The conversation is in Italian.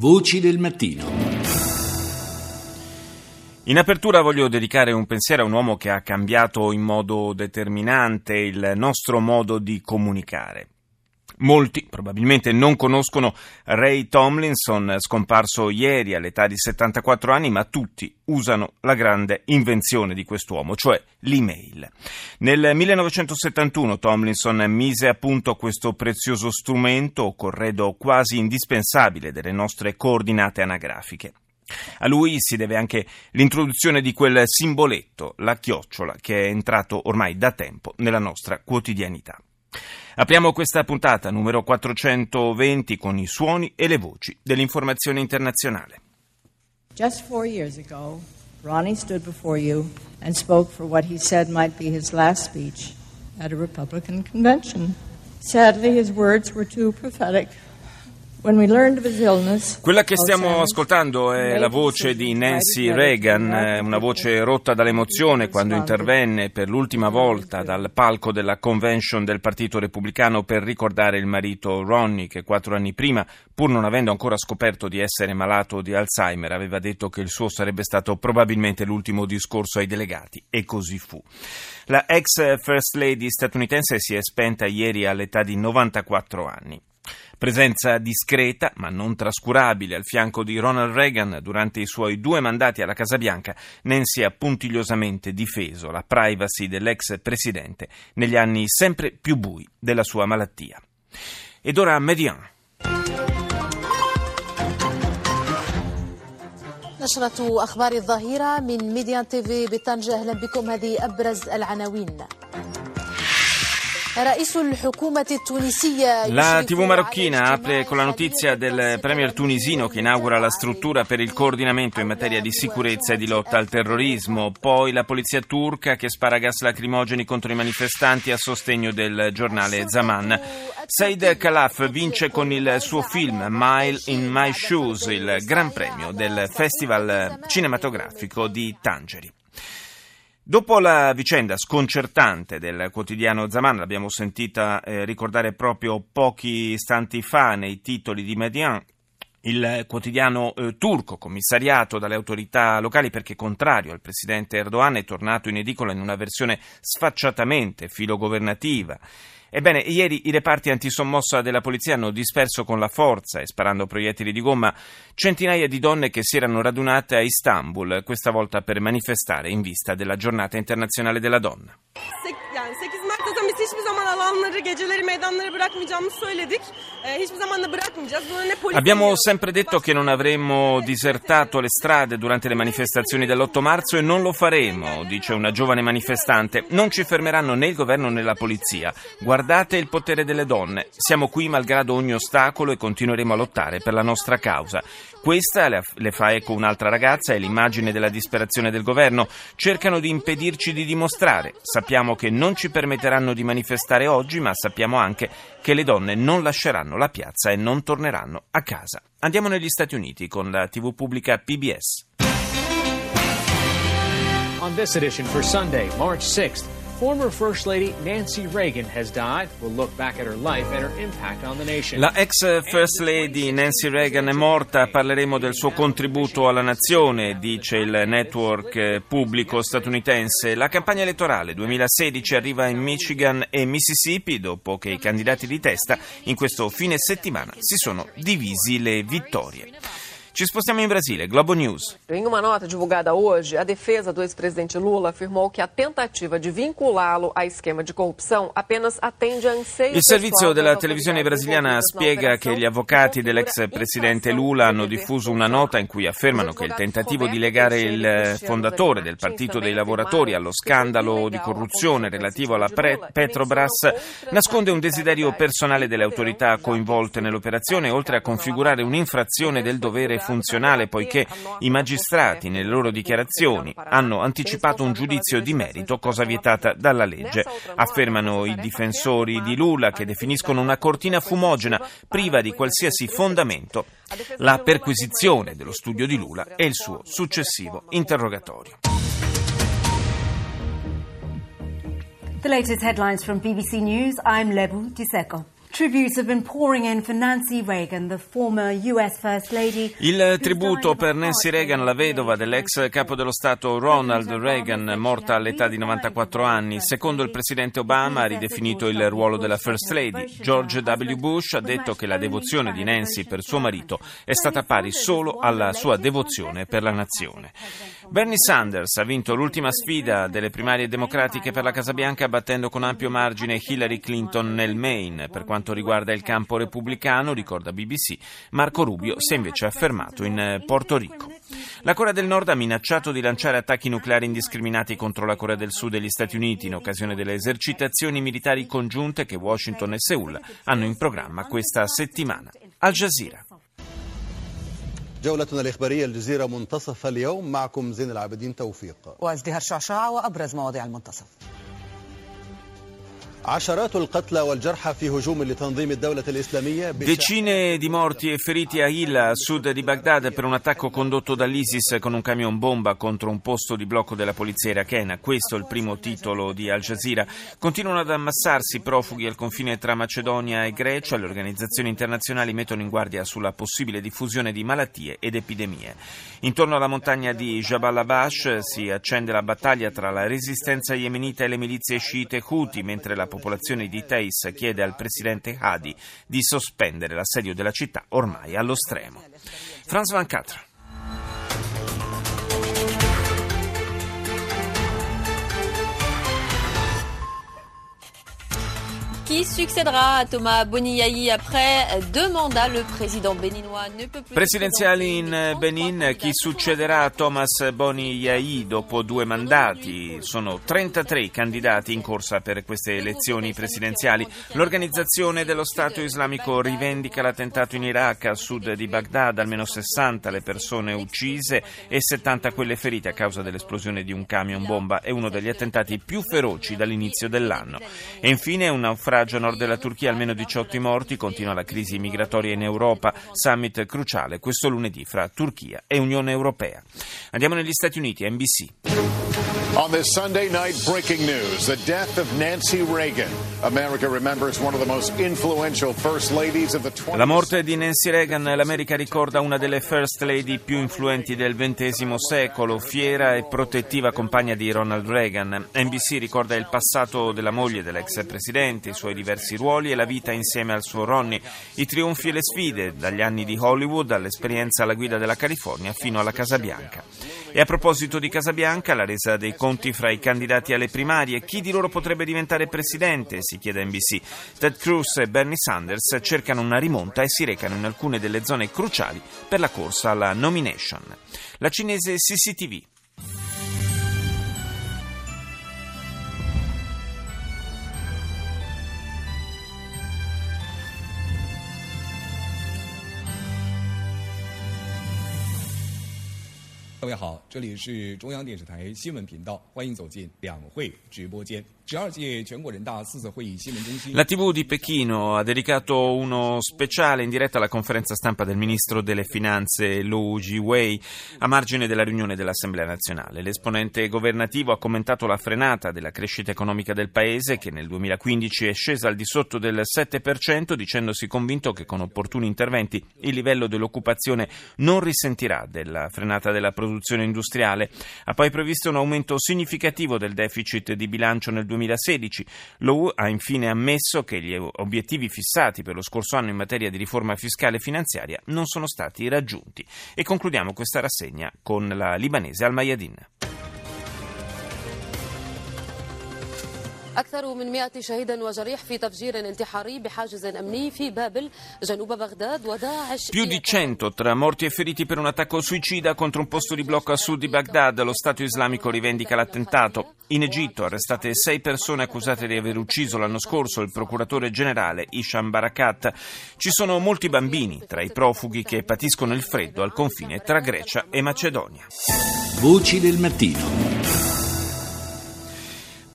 Voci del mattino. In apertura voglio dedicare un pensiero a un uomo che ha cambiato in modo determinante il nostro modo di comunicare. Molti probabilmente non conoscono Ray Tomlinson, scomparso ieri all'età di 74 anni, ma tutti usano la grande invenzione di quest'uomo, cioè l'email. Nel 1971 Tomlinson mise a punto questo prezioso strumento, corredo quasi indispensabile delle nostre coordinate anagrafiche. A lui si deve anche l'introduzione di quel simboletto, la chiocciola, che è entrato ormai da tempo nella nostra quotidianità. Apriamo questa puntata numero 420 con i suoni e le voci dell'informazione internazionale. Just four years ago, Ronnie stood before you and spoke for what he said might be his last speech at a Republican convention. Sadly, his words were too prophetic. Quella che stiamo ascoltando è la voce di Nancy Reagan, eh, una voce rotta dall'emozione quando intervenne per l'ultima volta dal palco della convention del Partito Repubblicano per ricordare il marito Ronnie che quattro anni prima, pur non avendo ancora scoperto di essere malato di Alzheimer, aveva detto che il suo sarebbe stato probabilmente l'ultimo discorso ai delegati e così fu. La ex First Lady statunitense si è spenta ieri all'età di 94 anni. Presenza discreta ma non trascurabile al fianco di Ronald Reagan durante i suoi due mandati alla Casa Bianca, Nancy ha puntigliosamente difeso la privacy dell'ex presidente negli anni sempre più bui della sua malattia. Ed ora Median. نشرة أخبار الظهيرة من ميديان تيفي بطنجة أهلا بكم هذه أبرز العناوين la TV marocchina apre con la notizia del premier tunisino che inaugura la struttura per il coordinamento in materia di sicurezza e di lotta al terrorismo, poi la polizia turca che spara gas lacrimogeni contro i manifestanti a sostegno del giornale Zaman. Said Khalaf vince con il suo film Mile in My Shoes il Gran Premio del Festival cinematografico di Tangeri. Dopo la vicenda sconcertante del quotidiano Zaman, l'abbiamo sentita eh, ricordare proprio pochi istanti fa nei titoli di Median, il quotidiano eh, turco, commissariato dalle autorità locali perché contrario al presidente Erdogan, è tornato in edicola in una versione sfacciatamente filogovernativa. Ebbene, ieri i reparti antisommossa della polizia hanno disperso con la forza e sparando proiettili di gomma centinaia di donne che si erano radunate a Istanbul, questa volta per manifestare in vista della giornata internazionale della donna. Hiçbir zaman alanları, geceleri, meydanları bırakmayacağımızı söyledik. E, hiçbir zaman da bırakmayacağız. Bunu ne polis Abbiamo sempre detto che non avremmo disertato le strade durante le manifestazioni dell'8 marzo e non lo faremo, dice una giovane manifestante. Non ci fermeranno né il governo né la polizia. Guardate il potere delle donne. Siamo qui malgrado ogni ostacolo e continueremo a lottare per la nostra causa. Questa le fa eco un'altra ragazza, è l'immagine della disperazione del governo. Cercano di impedirci di dimostrare. Sappiamo che non ci permetteranno di manifestare oggi, ma sappiamo anche che le donne non lasceranno la piazza e non torneranno a casa. Andiamo negli Stati Uniti con la TV pubblica PBS. On this edition for Sunday, March 6th. La ex First Lady Nancy Reagan è morta, parleremo del suo contributo alla nazione, dice il network pubblico statunitense. La campagna elettorale 2016 arriva in Michigan e Mississippi dopo che i candidati di testa in questo fine settimana si sono divisi le vittorie. Ci spostiamo in Brasile, Globo News. Em uma nota divulgada hoje, a defesa do ex-presidente Lula afirmou que a tentativa de vinculá-lo a esquema de corrupção apenas atende a anseios Il servizio della televisione brasiliana spiega che gli avvocati dell'ex presidente Lula hanno diffuso una nota in cui affermano che il tentativo di legare il fondatore del Partito dei Lavoratori allo scandalo di corruzione relativo alla Petrobras nasconde un desiderio personale delle autorità coinvolte nell'operazione, oltre a configurare un'infrazione del dovere funzionale poiché i magistrati nelle loro dichiarazioni hanno anticipato un giudizio di merito, cosa vietata dalla legge. Affermano i difensori di Lula che definiscono una cortina fumogena priva di qualsiasi fondamento la perquisizione dello studio di Lula e il suo successivo interrogatorio. The latest headlines from BBC News. I'm Lebu Diseko. Il tributo per Nancy Reagan, la vedova dell'ex capo dello Stato Ronald Reagan, morta all'età di 94 anni. Secondo il presidente Obama ha ridefinito il ruolo della First Lady. George W. Bush ha detto che la devozione di Nancy per suo marito è stata pari solo alla sua devozione per la nazione. Bernie Sanders ha vinto l'ultima sfida delle primarie democratiche per la Casa Bianca battendo con ampio margine Hillary Clinton nel Maine. Per quanto riguarda il campo repubblicano, ricorda BBC, Marco Rubio si è invece affermato in Porto Rico. La Corea del Nord ha minacciato di lanciare attacchi nucleari indiscriminati contro la Corea del Sud e gli Stati Uniti in occasione delle esercitazioni militari congiunte che Washington e Seoul hanno in programma questa settimana. Al Jazeera. جولتنا الإخبارية الجزيرة منتصف اليوم. معكم زين العابدين توفيق. وازدهار شعشاع وأبرز مواضيع المنتصف. Decine di morti e feriti a Hilla, a sud di Baghdad, per un attacco condotto dall'ISIS con un camion bomba contro un posto di blocco della polizia irachena. Questo è il primo titolo di Al Jazeera. Continuano ad ammassarsi profughi al confine tra Macedonia e Grecia. Le organizzazioni internazionali mettono in guardia sulla possibile diffusione di malattie ed epidemie. Intorno alla montagna di Jabal Abash si accende la battaglia tra la resistenza yemenita e le milizie sciite Houthi, mentre la popolazione di Teis chiede al presidente Hadi di sospendere l'assedio della città ormai allo stremo. Franz Van Catra. Qui succédera a Thomas Boniaï après deux mandats? Le président béninois ne peut plus. Presidenziali in Benin, chi succederà a Thomas Boniaï dopo due mandati? Sono 33 i candidati in corsa per queste elezioni presidenziali. L'organizzazione dello Stato islamico rivendica l'attentato in Iraq a sud di Baghdad, almeno 60 le persone uccise e 70 quelle ferite a causa dell'esplosione di un camion bomba. È uno degli attentati più feroci dall'inizio dell'anno. E infine un naufragio naufragio a nord della Turchia, almeno 18 morti, continua la crisi migratoria in Europa, summit cruciale questo lunedì fra Turchia e Unione Europea. Andiamo negli Stati Uniti, NBC. On this Sunday night, breaking news the death of Nancy Reagan. America remembers one of the most influential first ladies of the 20th La morte di Nancy Reagan, l'America ricorda una delle first lady più influenti del XX secolo, fiera e protettiva compagna di Ronald Reagan. NBC ricorda il passato della moglie dell'ex presidente, i suoi diversi ruoli e la vita insieme al suo Ronnie, i trionfi e le sfide, dagli anni di Hollywood all'esperienza alla guida della California fino alla Casa Bianca. E a proposito di Casa Bianca, la resa dei conti fra i candidati alle primarie, chi di loro potrebbe diventare presidente, si chiede NBC. Ted Cruz e Bernie Sanders cercano una rimonta e si recano in alcune delle zone cruciali per la corsa alla nomination. La cinese CCTV 各位好，这里是中央电视台新闻频道，欢迎走进两会直播间。 La TV di Pechino ha dedicato uno speciale in diretta alla conferenza stampa del ministro delle finanze Lu Jiwei a margine della riunione dell'Assemblea nazionale. L'esponente governativo ha commentato la frenata della crescita economica del paese che nel 2015 è scesa al di sotto del 7% dicendosi convinto che con opportuni interventi il livello dell'occupazione non risentirà della frenata della produzione industriale. Ha poi previsto un aumento significativo del deficit di bilancio nel 2015 2016. L'OU ha infine ammesso che gli obiettivi fissati per lo scorso anno in materia di riforma fiscale e finanziaria non sono stati raggiunti. E concludiamo questa rassegna con la libanese Al Mayadin. أكثر من 100 شهيد وجريح في تفجير انتحاري بحاجز أمني في بابل جنوب بغداد وداعش Più di 100 tra morti e feriti per un attacco suicida contro un posto di blocco a sud di Baghdad. Lo Stato islamico rivendica l'attentato. In Egitto arrestate sei persone accusate di aver ucciso l'anno scorso il procuratore generale Isham Barakat. Ci sono molti bambini tra i profughi che patiscono il freddo al confine tra Grecia e Macedonia. Voci del mattino.